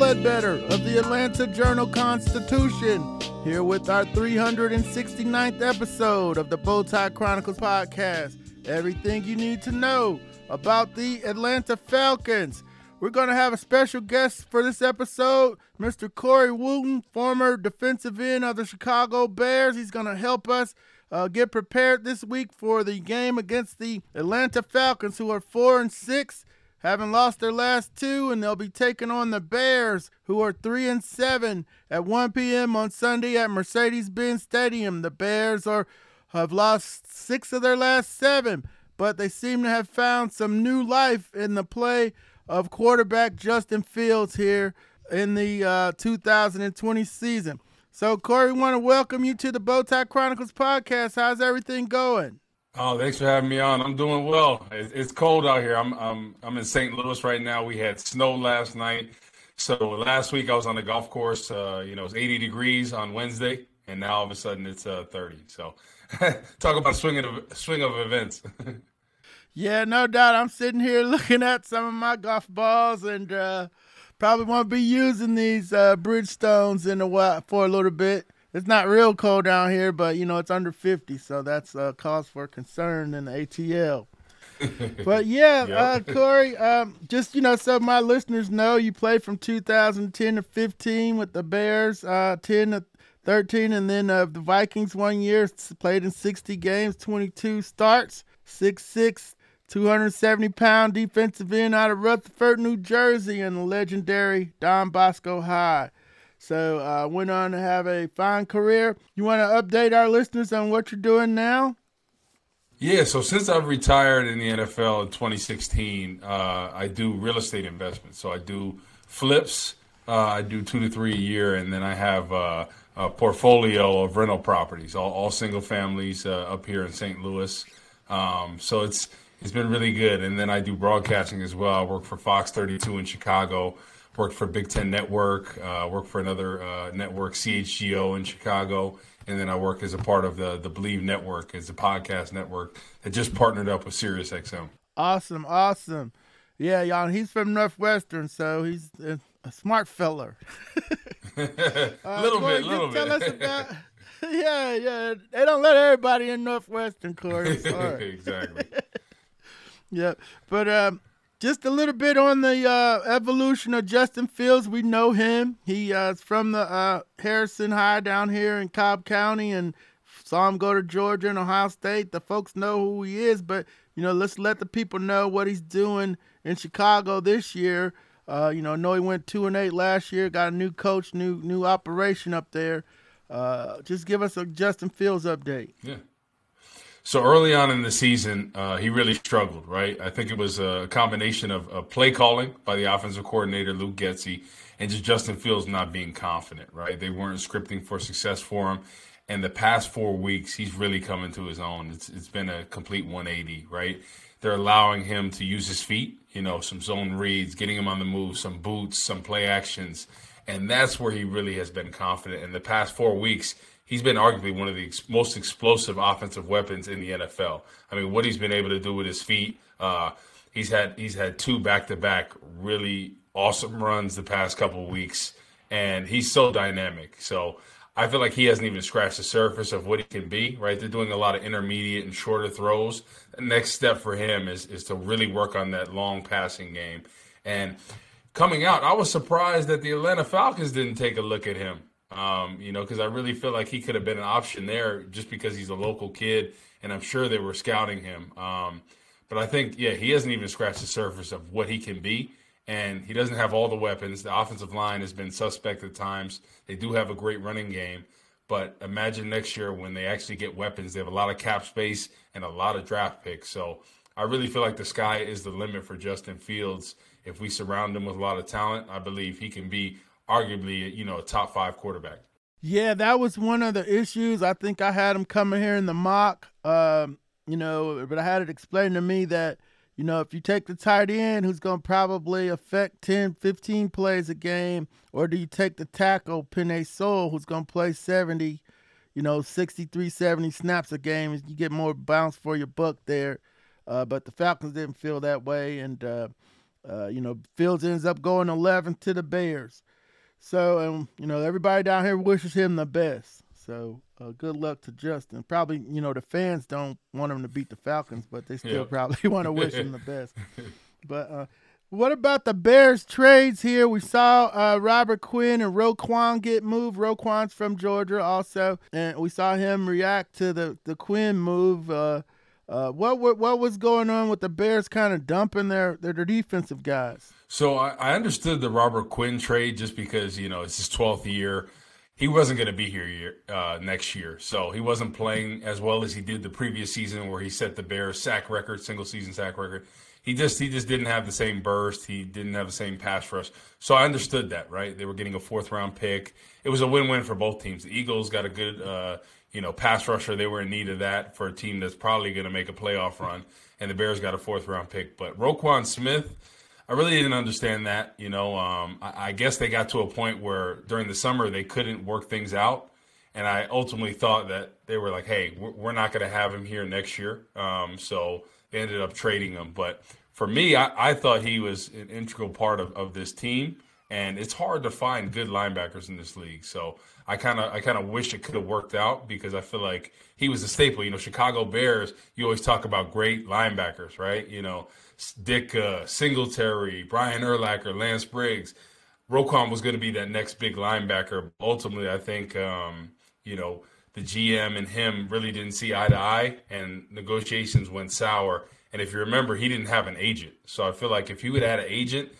Ledbetter of the Atlanta Journal Constitution, here with our 369th episode of the Bowtie Chronicles podcast. Everything you need to know about the Atlanta Falcons. We're going to have a special guest for this episode, Mr. Corey Wootton, former defensive end of the Chicago Bears. He's going to help us uh, get prepared this week for the game against the Atlanta Falcons, who are four and six, having lost their last two, and they'll be taking on the Bears, who are three and seven, at 1 p.m. on Sunday at Mercedes-Benz Stadium. The Bears are have lost six of their last seven, but they seem to have found some new life in the play of quarterback Justin Fields here in the uh, 2020 season. So, Corey, want to welcome you to the Bowtie Chronicles podcast. How's everything going? Oh, thanks for having me on. I'm doing well. It's cold out here. I'm I'm I'm in St. Louis right now. We had snow last night. So last week I was on the golf course. Uh, you know, it's 80 degrees on Wednesday, and now all of a sudden it's uh, 30. So talk about swinging of swing of events. yeah, no doubt. I'm sitting here looking at some of my golf balls and. Uh, Probably won't be using these uh, Bridgestones in a while for a little bit. It's not real cold down here, but you know it's under 50, so that's a cause for concern in the ATL. but yeah, yep. uh, Corey, um, just you know, so my listeners know you played from 2010 to 15 with the Bears, uh, 10 to 13, and then uh, the Vikings one year played in 60 games, 22 starts, six six 270 pound defensive end out of Rutherford, New Jersey, and the legendary Don Bosco High. So uh, went on to have a fine career. You want to update our listeners on what you're doing now? Yeah, so since I've retired in the NFL in 2016, uh, I do real estate investments. So I do flips, uh, I do two to three a year, and then I have uh, a portfolio of rental properties, all, all single families uh, up here in St. Louis. Um, so it's it's been really good. And then I do broadcasting as well. I work for Fox 32 in Chicago, work for Big Ten Network, uh, work for another uh, network, CHGO in Chicago. And then I work as a part of the, the Believe Network, as a podcast network that just partnered up with SiriusXM. Awesome, awesome. Yeah, y'all, he's from Northwestern, so he's a, a smart feller. uh, little Corey, bit, little tell bit. Us about, yeah, yeah. They don't let everybody in Northwestern, Corey. exactly. yep. but um, just a little bit on the uh, evolution of Justin Fields. We know him. He uh, from the uh, Harrison High down here in Cobb County, and saw him go to Georgia and Ohio State. The folks know who he is, but you know, let's let the people know what he's doing in Chicago this year. Uh, you know, I know he went two and eight last year. Got a new coach, new new operation up there. Uh, just give us a Justin Fields update. Yeah. So early on in the season, uh, he really struggled, right? I think it was a combination of, of play calling by the offensive coordinator, Luke Getsy, and just Justin Fields not being confident, right? They weren't scripting for success for him. And the past four weeks, he's really coming to his own. It's, it's been a complete 180, right? They're allowing him to use his feet, you know, some zone reads, getting him on the move, some boots, some play actions. And that's where he really has been confident. In the past four weeks, he's been arguably one of the ex- most explosive offensive weapons in the NFL. I mean, what he's been able to do with his feet, uh, he's had he's had two back to back really awesome runs the past couple weeks, and he's so dynamic. So I feel like he hasn't even scratched the surface of what he can be. Right, they're doing a lot of intermediate and shorter throws. The next step for him is is to really work on that long passing game. And coming out, I was surprised that the Atlanta Falcons didn't take a look at him. Um, you know, because I really feel like he could have been an option there just because he's a local kid, and I'm sure they were scouting him. Um, but I think, yeah, he hasn't even scratched the surface of what he can be, and he doesn't have all the weapons. The offensive line has been suspect at times. They do have a great running game, But imagine next year when they actually get weapons, they have a lot of cap space and a lot of draft picks. So I really feel like the sky is the limit for Justin Fields. If we surround him with a lot of talent, I believe he can be arguably, you know, a top five quarterback. Yeah, that was one of the issues. I think I had him coming here in the mock, um, you know, but I had it explained to me that, you know, if you take the tight end who's going to probably affect 10, 15 plays a game, or do you take the tackle, Penei Sewell, who's going to play 70, you know, 63, 70 snaps a game, you get more bounce for your buck there. Uh, but the Falcons didn't feel that way. And, uh, uh, you know, Fields ends up going 11th to the Bears. So, and, you know, everybody down here wishes him the best. So, uh, good luck to Justin. Probably, you know, the fans don't want him to beat the Falcons, but they still probably want to wish him the best. But uh, what about the Bears trades here? We saw uh, Robert Quinn and Roquan get moved. Roquan's from Georgia also, and we saw him react to the the Quinn move. Uh, uh, what, what what was going on with the Bears kind of dumping their, their, their defensive guys? So I, I, understood the Robert Quinn trade just because you know it's his twelfth year. He wasn't going to be here year, uh, next year, so he wasn't playing as well as he did the previous season, where he set the Bears sack record, single season sack record he just he just didn't have the same burst. He didn't have the same pass rush. So I understood that, right? They were getting a fourth round pick. It was a win win for both teams. The Eagles got a good uh, you know pass rusher. They were in need of that for a team that's probably going to make a playoff run. And the Bears got a fourth round pick. But Roquan Smith, I really didn't understand that. You know, um, I, I guess they got to a point where during the summer they couldn't work things out. And I ultimately thought that they were like, hey, we're not going to have him here next year. Um, so they ended up trading him. But for me, I, I thought he was an integral part of, of this team. And it's hard to find good linebackers in this league. So I kind of I kind of wish it could have worked out because I feel like he was a staple. You know, Chicago Bears. You always talk about great linebackers, right? You know, Dick uh, Singletary, Brian Urlacher, Lance Briggs. Roquan was going to be that next big linebacker. Ultimately, I think um, you know the GM and him really didn't see eye to eye, and negotiations went sour. And if you remember, he didn't have an agent. So I feel like if he would have had an agent,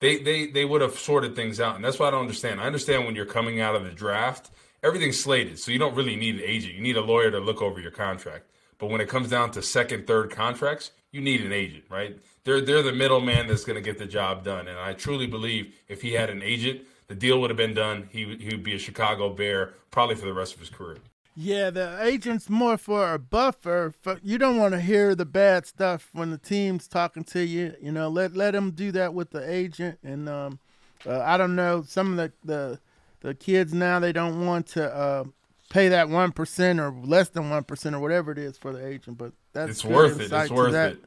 they they they would have sorted things out. And that's why I don't understand. I understand when you're coming out of the draft, everything's slated, so you don't really need an agent. You need a lawyer to look over your contract. But when it comes down to second, third contracts, you need an agent, right? They're they're the middleman that's going to get the job done. And I truly believe if he had an agent, the deal would have been done. He he would be a Chicago Bear probably for the rest of his career. Yeah, the agent's more for a buffer. For, you don't want to hear the bad stuff when the team's talking to you. You know, let let them do that with the agent. And um, uh, I don't know, some of the, the the kids now they don't want to uh, pay that one percent or less than one percent or whatever it is for the agent. But that's it's worth it. It's worth that. it.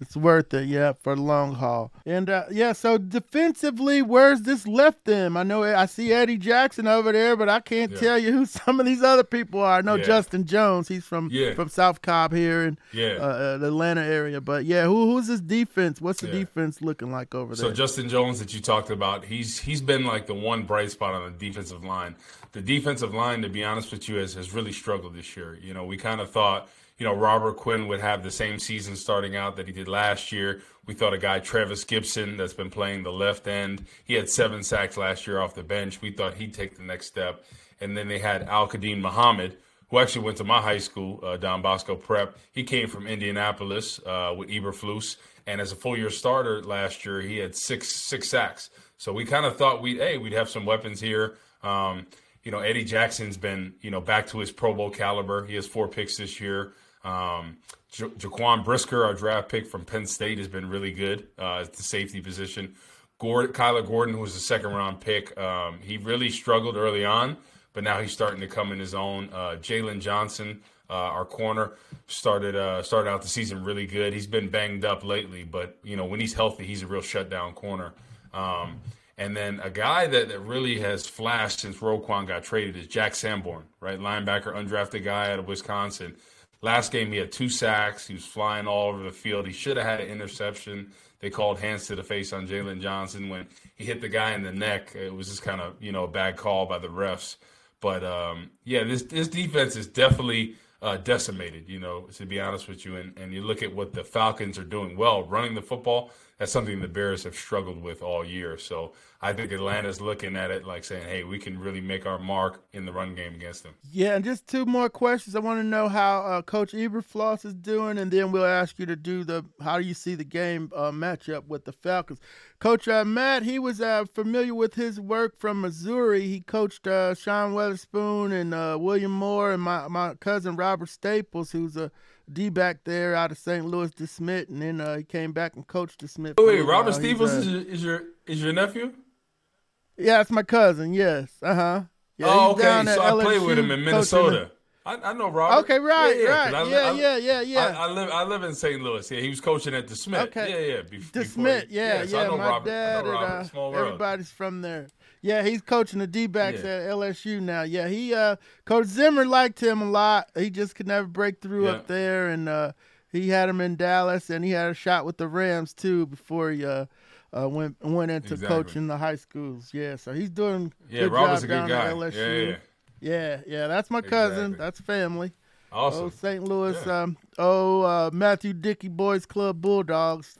It's worth it, yeah, for the long haul. And uh, yeah, so defensively, where's this left them? I know I see Eddie Jackson over there, but I can't yeah. tell you who some of these other people are. I know yeah. Justin Jones, he's from yeah. from South Cobb here in yeah. uh, the Atlanta area. But yeah, who who's this defense? What's the defense looking like over there? So Justin Jones that you talked about, he's he's been like the one bright spot on the defensive line. The defensive line, to be honest with you, has has really struggled this year. You know, we kind of thought you know, Robert Quinn would have the same season starting out that he did last year. We thought a guy, Trevis Gipson, that's been playing the left end, he had seven sacks last year off the bench. We thought he'd take the next step. And then they had Al Quadin Muhammad, who actually went to my high school, uh, Don Bosco Prep. He came from Indianapolis uh, with Eberflus. And as a full year starter last year, he had six six sacks. So we kind of thought we'd, hey, we'd have some weapons here. Um, you know, Eddie Jackson's been, you know, back to his Pro Bowl caliber. He has four picks this year. Um, ja- Jaquan Brisker, our draft pick from Penn State, has been really good uh, at the safety position. Gordon, Kyler Gordon, who was a second round pick, um, he really struggled early on, but now he's starting to come in his own. Uh, Jaylon Johnson, uh, our corner, started uh, started out the season really good. He's been banged up lately, but you know when he's healthy, he's a real shutdown corner. Um, and then a guy that, that really has flashed since Roquan got traded is Jack Sanborn, right? Linebacker, undrafted guy out of Wisconsin. Last game, he had two sacks. He was flying all over the field. He should have had an interception. They called hands to the face on Jaylon Johnson when he hit the guy in the neck. It was just kind of you know a bad call by the refs. But um, yeah, this this defense is definitely uh, decimated, you know, to be honest with you. And, and you look at what the Falcons are doing well, running the football, that's something the Bears have struggled with all year. So I think Atlanta's looking at it like saying, hey, we can really make our mark in the run game against them. Yeah, and just two more questions. I want to know how uh, Coach Eberflus is doing, and then we'll ask you to do the how do you see the game uh, matchup with the Falcons. Coach uh, Matt, he was uh, familiar with his work from Missouri. He coached uh, Sean Weatherspoon and uh, William Moore and my, my cousin Robert Steeples, who's a D back there out of St. Louis DeSmet, and then uh, he came back and coached DeSmet. Oh, wait, Robert Stevens uh, is, your, is your is your nephew? Yeah, it's my cousin. Yes. Uh huh. Yeah, oh, okay. So I played with him in Minnesota. I, I, know Robert. Okay, right, yeah, yeah, right. I, yeah, I, yeah, yeah, yeah. I, live I live in St. Louis. Yeah, he was coaching at DeSmet. Okay. Yeah, yeah. Be- DeSmet, yeah, yeah. So my Robert. dad and uh, everybody's from there. Yeah, he's coaching the D backs yeah. at LSU now. Yeah, he uh Coach Zimmer liked him a lot. He just could never break through yeah. up there and uh he had him in Dallas and he had a shot with the Rams too before he uh, uh went went into exactly. coaching the high schools. Yeah, so he's doing yeah, good Robert's job down at LSU. Yeah, yeah, yeah, yeah. That's my cousin. Exactly. That's family. Awesome. Oh, St. Louis. Yeah. Um, oh, uh, Matthew Dickey Boys Club Bulldogs,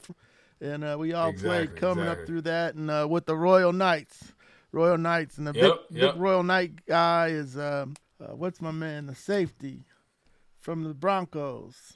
and uh, we all exactly, played coming exactly. up through that, and uh, with the Royal Knights. Royal Knights, and the yep, big, yep. big Royal Knight guy is um, uh, what's my man, the safety from the Broncos.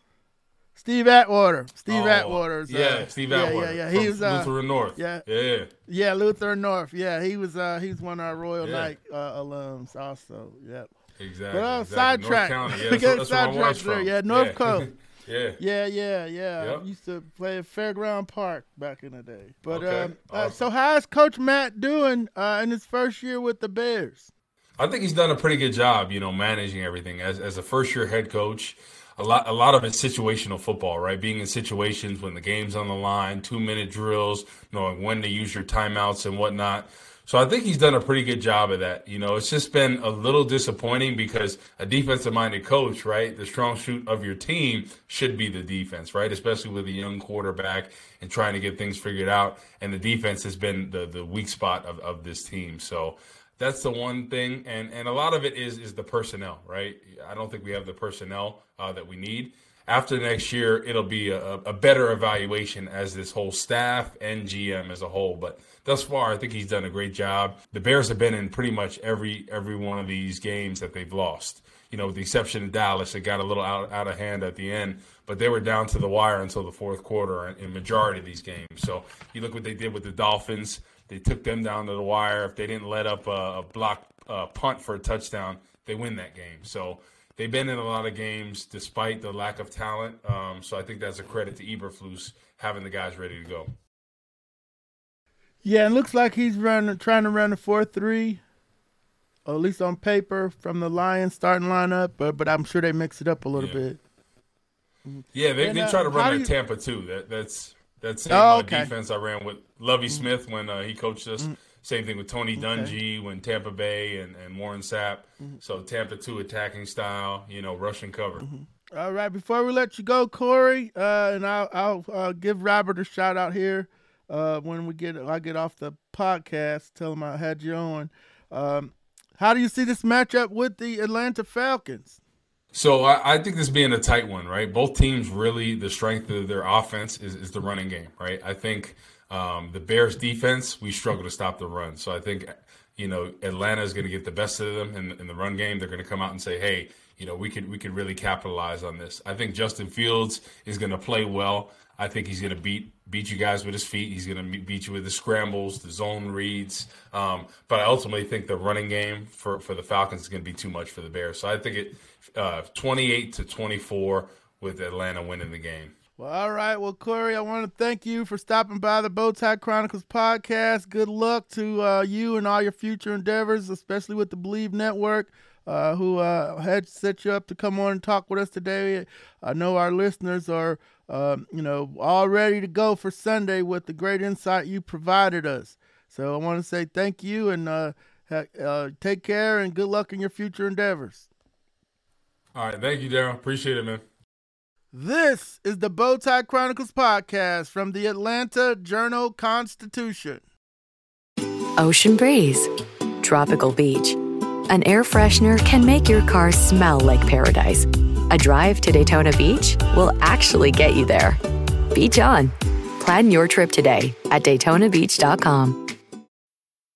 Steve Atwater. Steve oh, Atwater. Yeah, uh, Steve Atwater. Yeah, yeah, yeah. He was uh, Lutheran North. Yeah, yeah, yeah. Lutheran North. Yeah, he was. Uh, he's one of our Royal yeah. Knight uh, alums. Also, yep. Exactly. But uh, exactly. sidetrack. Yeah, that's, that's sidetrack there. Yeah, North yeah. Coast. Yeah. Yeah, yeah, yeah. Yep. Used to play at Fairground Park back in the day. But okay. um, uh, so how's Coach Matt doing uh, in his first year with the Bears? I think he's done a pretty good job, you know, managing everything as as a first year head coach. A lot, a lot of it's situational football, right? Being in situations when the game's on the line, two minute drills, knowing when to use your timeouts and whatnot. So I think he's done a pretty good job of that. You know, it's just been a little disappointing because a defensive minded coach, right? The strong suit of your team should be the defense, right? Especially with a young quarterback and trying to get things figured out. And the defense has been the, the weak spot of, of this team. So that's the one thing. And, and a lot of it is, is the personnel, right? I don't think we have the personnel uh, that we need after next year, it'll be a, a, better evaluation as this whole staff and GM as a whole. But thus far, I think he's done a great job. The Bears have been in pretty much every every one of these games that they've lost. You know, with the exception of Dallas, it got a little out, out of hand at the end, but they were down to the wire until the fourth quarter in, majority of these games. So you look what they did with the Dolphins. They took them down to the wire. If they didn't let up a, a block punt for a touchdown, they win that game. So they've been in a lot of games despite the lack of talent. Um, so I think that's a credit to Eberflus having the guys ready to go. Yeah, it looks like he's running, trying to run a four-three, at least on paper from the Lions starting lineup. But but I'm sure they mix it up a little yeah. bit. Yeah, they, and, they uh, try to run that you... Tampa two. That that's that same oh, okay. uh, defense I ran with Lovie mm-hmm. Smith when uh, he coached us. Mm-hmm. Same thing with Tony Dungy okay. when Tampa Bay and, and Warren Sapp. Mm-hmm. So Tampa two attacking style, you know, rushing cover. Mm-hmm. All right, before we let you go, Corey, uh, and I'll, I'll uh, give Robert a shout out here uh, when we get I get off the podcast. Tell him I had you on. Um, how do you see this matchup with the Atlanta Falcons? So I, I, think this being a tight one, right? Both teams really the strength of their offense is, is the running game, right? I think um, the Bears defense, we struggle to stop the run. So I think, you know, Atlanta is going to get the best of them in, in the run game. They're going to come out and say, hey, you know, we could we could really capitalize on this. I think Justin Fields is going to play well. I think he's going to beat beat you guys with his feet. He's going to beat you with the scrambles, the zone reads. Um, but I ultimately think the running game for, for the Falcons is going to be too much for the Bears. So I think it uh, 28 to 24 with Atlanta winning the game. Well, all right. Well, Corey, I want to thank you for stopping by the Bowtie Chronicles podcast. Good luck to uh, you and all your future endeavors, especially with the Believe Network, uh, who uh, had set you up to come on and talk with us today. I know our listeners are, um, you know, all ready to go for Sunday with the great insight you provided us. So I want to say thank you and uh, uh, take care and good luck in your future endeavors. All right. Thank you, Daryl. Appreciate it, man. This is the Bowtie Chronicles podcast from the Atlanta Journal Constitution. Ocean breeze, tropical beach. An air freshener can make your car smell like paradise. A drive to Daytona Beach will actually get you there. Beach on. Plan your trip today at DaytonaBeach.com.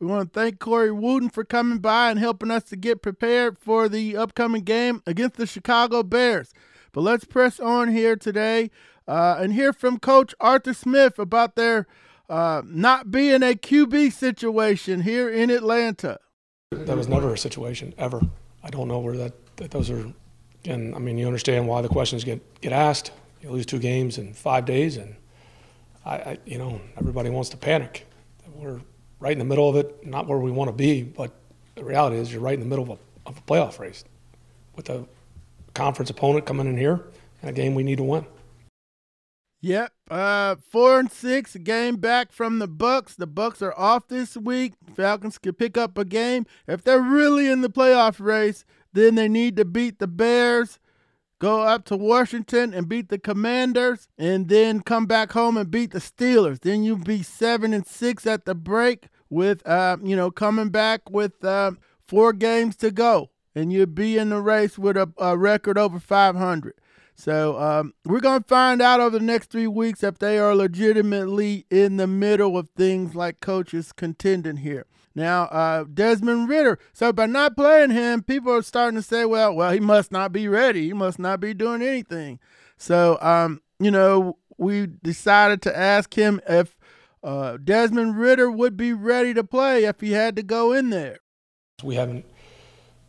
We want to thank Corey Wootton for coming by and helping us to get prepared for the upcoming game against the Chicago Bears. But let's press on here today uh, and hear from Coach Arthur Smith about their uh, not being a QB situation here in Atlanta. That was never a situation ever. I don't know where that, that those are. And I mean, you understand why the questions get get asked. You lose two games in five days, and I, I you know, everybody wants to panic. We're right in the middle of it, not where we want to be, but the reality is you're right in the middle of a, of a playoff race with a conference opponent coming in here and a game we need to win. Yep, uh, four and six, game back from the Bucks. The Bucks are off this week. Falcons could pick up a game if they're really in the playoff race. Then they need to beat the Bears, go up to Washington and beat the Commanders, and then come back home and beat the Steelers. Then you'll be seven and six at the break with uh, you know coming back with uh, four games to go, and you'll be in the race with a, a record over 500. So um, we're gonna find out over the next three weeks if they are legitimately in the middle of things like coaches contending here. Now, uh, Desmond Ridder. So by not playing him, people are starting to say, well, well, he must not be ready. He must not be doing anything. So, um, you know, we decided to ask him if uh, Desmond Ridder would be ready to play if he had to go in there. We haven't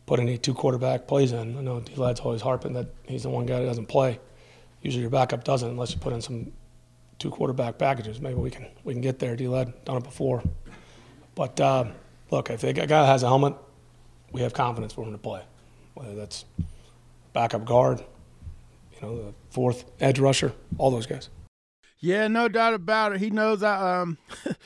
put any two quarterback plays in. I know D Lad's always harping that he's the one guy that doesn't play. Usually your backup doesn't unless you put in some two quarterback packages. Maybe we can we can get there. D Lad done it before. But uh, look, if a guy has a helmet, we have confidence for him to play. Whether that's backup guard, you know, the fourth edge rusher, all those guys. Yeah, no doubt about it. He knows I um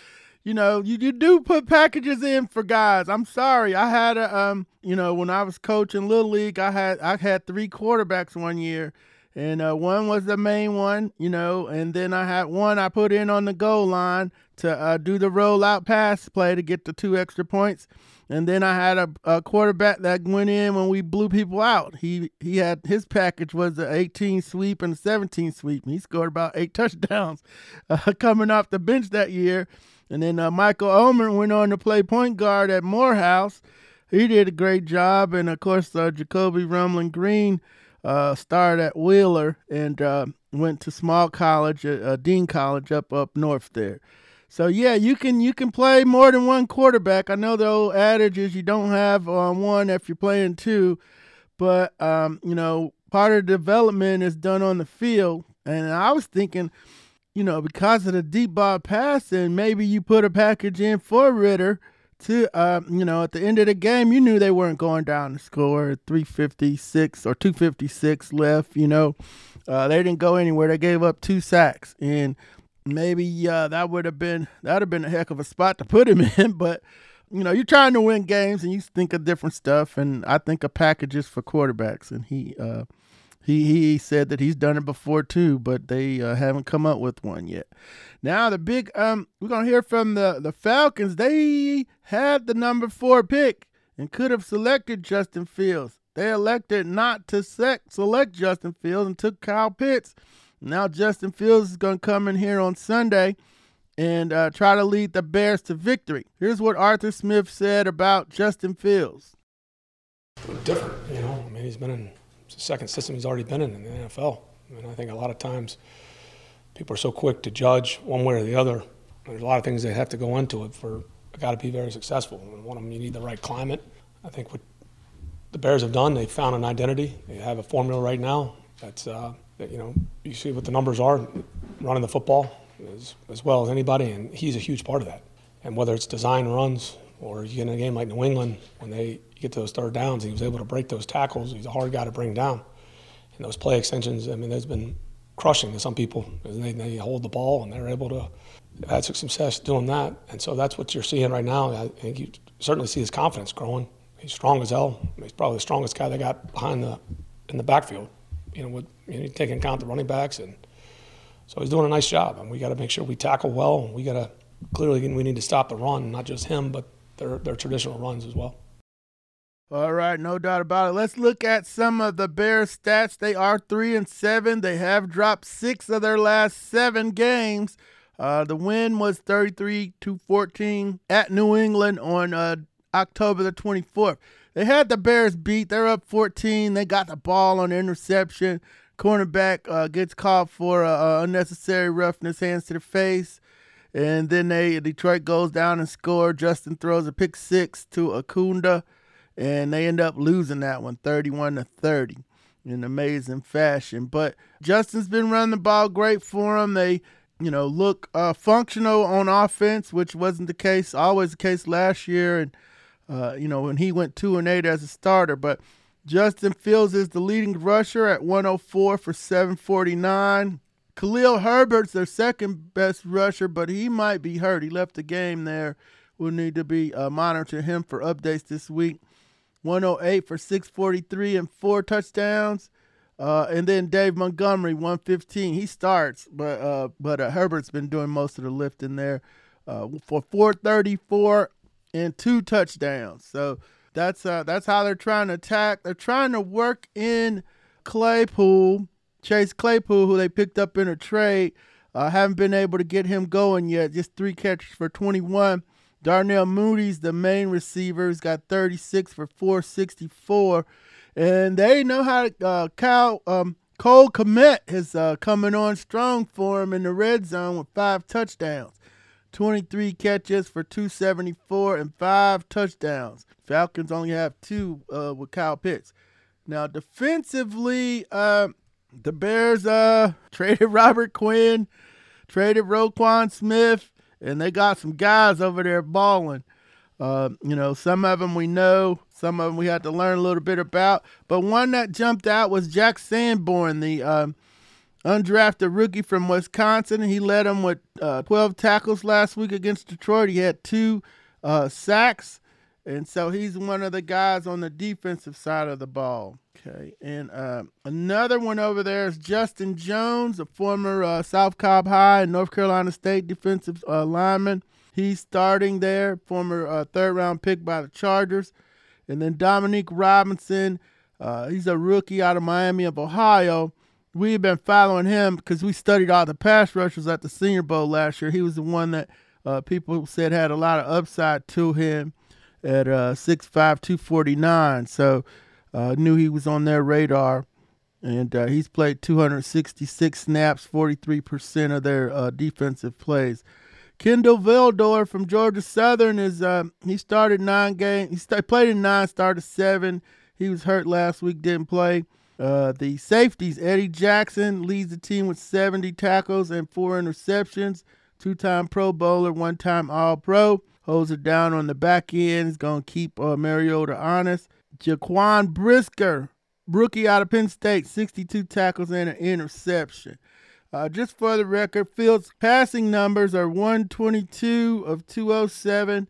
you know, you, you do put packages in for guys. I'm sorry. I had a um, you know, when I was coaching little league, I had I had three quarterbacks one year. And uh, one was the main one, you know, and then I had one I put in on the goal line to uh, do the rollout pass play to get the two extra points. And then I had a, a, quarterback that went in when we blew people out. He he had his package was the 18 sweep and a 17 sweep. And he scored about eight touchdowns uh, coming off the bench that year. And then uh, Michael Omer went on to play point guard at Morehouse. He did a great job. And of course, uh, Jacoby Rumlin Green uh, started at Wheeler and uh, went to small college, uh, Dean College up up north there. So yeah, you can you can play more than one quarterback. I know the old adage is you don't have um, one if you're playing two, but um, you know part of the development is done on the field. And I was thinking, you know, because of the deep ball passing, maybe you put a package in for Ridder to, uh, you know, at the end of the game, you knew they weren't going down to score 356 or 256 left. You know, uh, they didn't go anywhere. They gave up two sacks and maybe uh, that would have been that would have been a heck of a spot to put him in. But you know, you're trying to win games and you think of different stuff. And I think of packages for quarterbacks, and he uh, he he said that he's done it before too, but they uh, haven't come up with one yet. Now the big um, we're gonna hear from the the Falcons. They had the number four pick and could have selected Justin Fields. They elected not to select Justin Fields and took Kyle Pitts. Now Justin Fields is going to come in here on Sunday and uh, try to lead the Bears to victory. Here's what Arthur Smith said about Justin Fields. Different, you know. I mean, he's been in the second system he's already been in in the NFL. I mean, I think a lot of times people are so quick to judge one way or the other. There's a lot of things that have to go into it for guy to be very successful. And one of them, you need the right climate. I think what the Bears have done, they've found an identity. They have a formula right now that's uh, you know, you see what the numbers are running the football as, as well as anybody, and he's a huge part of that. And whether it's design runs or you get in a game like New England, when they get to those third downs, he was able to break those tackles. He's a hard guy to bring down. And those play extensions, I mean, there's been crushing to some people. They, they hold the ball and they're able to have success doing that. And so that's what you're seeing right now. I think you certainly see his confidence growing. He's strong as hell. He's probably the strongest guy they got behind the in the backfield. You know, with you know, taking account the running backs, and so he's doing a nice job. And we got to make sure we tackle well. We got to clearly we need to stop the run, not just him, but their their traditional runs as well. All right, no doubt about it. Let's look at some of the Bears stats. They are three and seven. They have dropped six of their last seven games. Uh, the win was 33 to 14 at New England on uh, October the 24th. They had the Bears beat. They're up 14. They got the ball on the interception. Cornerback uh, gets called for uh, unnecessary roughness, hands to the face. And then they Detroit goes down and score. Justin throws a pick six to Okudah and they end up losing that one 31 to 30 in amazing fashion. But Justin's been running the ball great for them. They, you know, look uh, functional on offense, which wasn't the case, always the case last year. And, uh, you know, when he went 2 and 8 as a starter. But Justin Fields is the leading rusher at 104 for 749. Khalil Herbert's their second best rusher, but he might be hurt. He left the game there. We'll need to be uh, monitoring him for updates this week. 108 for 643 and four touchdowns. Uh, and then Dave Montgomery, 115. He starts, but uh, but uh, Herbert's been doing most of the lifting there uh, for 434 and two touchdowns. So that's uh, that's how they're trying to attack. They're trying to work in Claypool, Chase Claypool, who they picked up in a trade. Uh, haven't been able to get him going yet. Just three catches for 21. Darnell Mooney's the main receiver. He's got 36 for 464. And they know how to, uh, Kyle, um, Cole Kmet is uh, coming on strong for him in the red zone with five touchdowns. 23 catches for 274 and five touchdowns. Falcons only have two uh, with Kyle Pitts. Now, defensively, uh, the Bears uh, traded Robert Quinn, traded Roquan Smith, and they got some guys over there balling. Uh, you know, some of them we know, some of them we had to learn a little bit about. But one that jumped out was Jack Sanborn, the um, undrafted rookie from Wisconsin. He led them with uh, 12 tackles last week against Detroit. He had two uh, sacks. And so he's one of the guys on the defensive side of the ball. Okay. And uh, another one over there is Justin Jones, a former uh, South Cobb High and North Carolina State defensive uh, lineman. He's starting there, former uh, third round pick by the Chargers. And then Dominique Robinson, he's a rookie out of Miami of Ohio. We've been following him because we studied all the pass rushers at the Senior Bowl last year. He was the one that uh, people said had a lot of upside to him at uh, 6'5", 249. So uh, knew he was on their radar. And uh, he's played 266 snaps, 43% of their uh, defensive plays. Kindle Vildor from Georgia Southern is uh, he started nine games. He st- played in nine, started seven. He was hurt last week, didn't play. Uh, the safeties, Eddie Jackson leads the team with 70 tackles and four interceptions. Two-time Pro Bowler, one-time All-Pro holds it down on the back end. He's going to keep uh, Mariota honest. Jaquan Brisker, rookie out of Penn State, 62 tackles and an interception. Uh, just for the record, Fields' passing numbers are 122 of 207.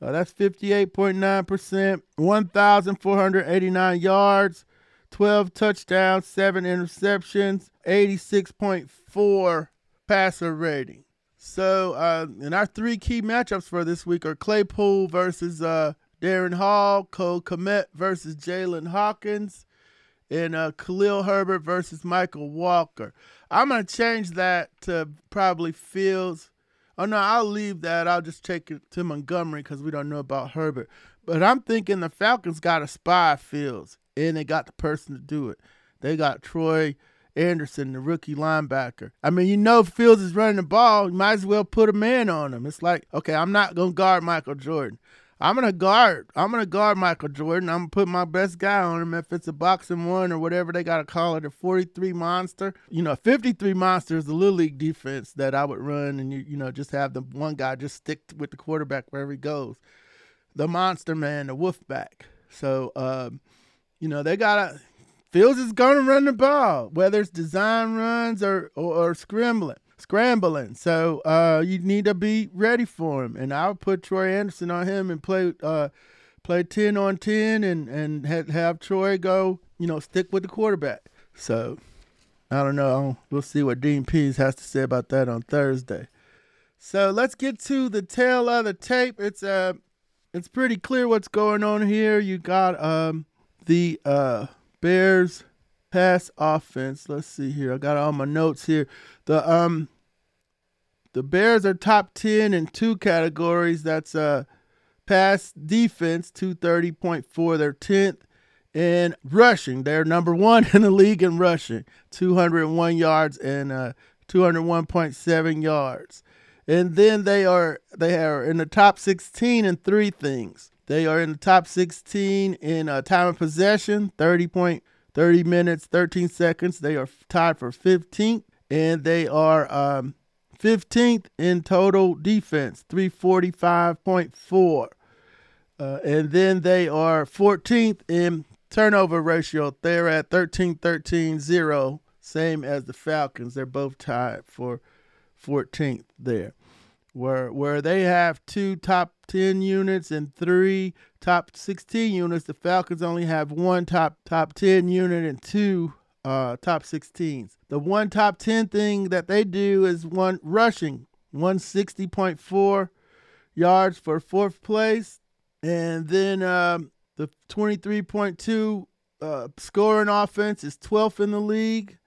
Uh, that's 58.9%. 1,489 yards, 12 touchdowns, 7 interceptions, 86.4 passer rating. So, uh, and our three key matchups for this week are Claypool versus uh, Darren Hall, Cole Kmet versus Jaylinn Hawkins, and uh, Khalil Herbert versus Michael Walker. I'm going to change that to probably Fields. Oh, no, I'll leave that. I'll just take it to Montgomery because we don't know about Herbert. But I'm thinking the Falcons got a spy Fields, and they got the person to do it. They got Troy Anderson, the rookie linebacker. I mean, you know, Fields is running the ball. You might as well put a man on him. It's like, okay, I'm not going to guard Michael Jordan. I'm gonna guard. I'm gonna guard Michael Jordan. I'm gonna put my best guy on him if it's a boxing one or whatever they gotta call it, a 43 monster. You know, 53 monster is the little league defense that I would run, and you you know just have the one guy just stick with the quarterback wherever he goes. The monster man, the wolf back. So, um, you know, they gotta Fields is going to run the ball, whether it's design runs or, or, or scrambling. Scrambling, so uh, you need to be ready for him. And I'll put Troy Anderson on him and play uh, play ten on ten, and and have, have Troy go, you know, stick with the quarterback. So I don't know. We'll see what Dean Pees has to say about that on Thursday. So let's get to the tale of the tape. It's uh it's pretty clear what's going on here. You got um the uh Bears pass offense. Let's see here. I got all my notes here. The um the Bears are top 10 in two categories. That's uh pass defense 230.4. They're 10th in rushing. They're number 1 in the league in rushing. 201 yards and uh 201.7 yards. And then they are they are in the top 16 in three things. They are in the top 16 in uh, time of possession, 30 point 30 minutes, 13 seconds. They are tied for 15th, and they are um, 15th in total defense, 345.4. Uh, and then they are 14th in turnover ratio. They're at 13 13 0, same as the Falcons. They're both tied for 14th there. Where, where they have two top 10 units and three top 16 units. The Falcons only have one top top 10 unit and two uh, top 16s. The one top 10 thing that they do is one rushing, 160.4 yards for fourth place, and then um, the 23.2 uh, scoring offense is 12th in the league,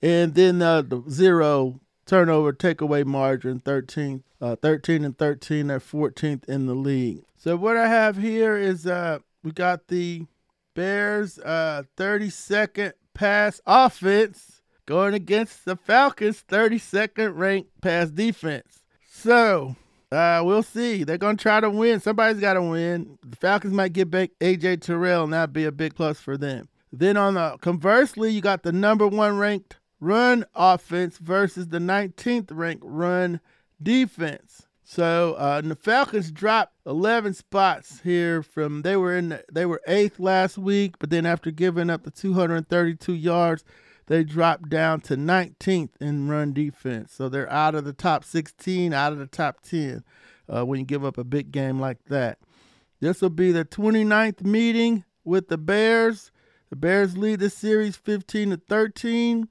and then uh, the zero turnover takeaway margin 13 uh, 13 and 13 they're 14th in the league so what i have here is uh we got the bears uh 32nd pass offense going against the falcons 32nd ranked pass defense so uh, we'll see. They're gonna try to win. Somebody's got to win. The Falcons might get back AJ Terrell, and that'd be a big plus for them. Then on the conversely, you got the number one ranked run offense versus the 19th ranked run defense. So uh, the Falcons dropped 11 spots here from they were in the, they were eighth last week, but then after giving up the 232 yards, they dropped down to 19th in run defense. So they're out of the top 16, out of the top 10 uh, when you give up a big game like that. This will be the 29th meeting with the Bears. The Bears lead the series 15 to 13.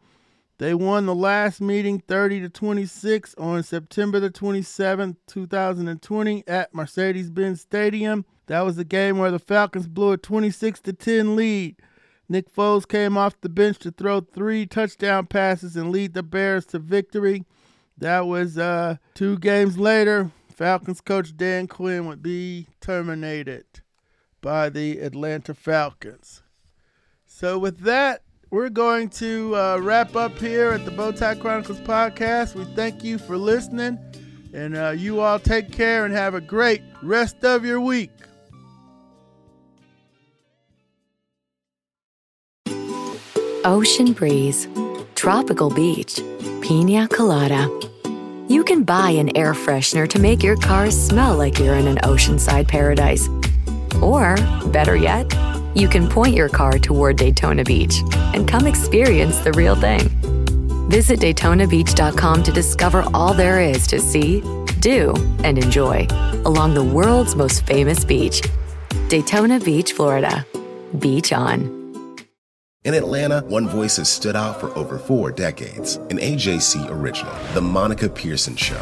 They won the last meeting 30 to 26 on September the 27th, 2020 at Mercedes-Benz Stadium. That was the game where the Falcons blew a 26 to 10 lead. Nick Foles came off the bench to throw three touchdown passes and lead the Bears to victory. That was uh, two games later. Falcons coach Dan Quinn would be terminated by the Atlanta Falcons. So, with that, we're going to uh, wrap up here at the Bowtie Chronicles podcast. We thank you for listening, and uh, you all take care and have a great rest of your week. Ocean breeze, tropical beach, pina colada. You can buy an air freshener to make your car smell like you're in an oceanside paradise. Or, better yet, you can point your car toward Daytona Beach and come experience the real thing. Visit DaytonaBeach.com to discover all there is to see, do, and enjoy along the world's most famous beach, Daytona Beach, Florida. Beach on. In Atlanta, one voice has stood out for over four decades. An AJC original, The Monica Pearson Show.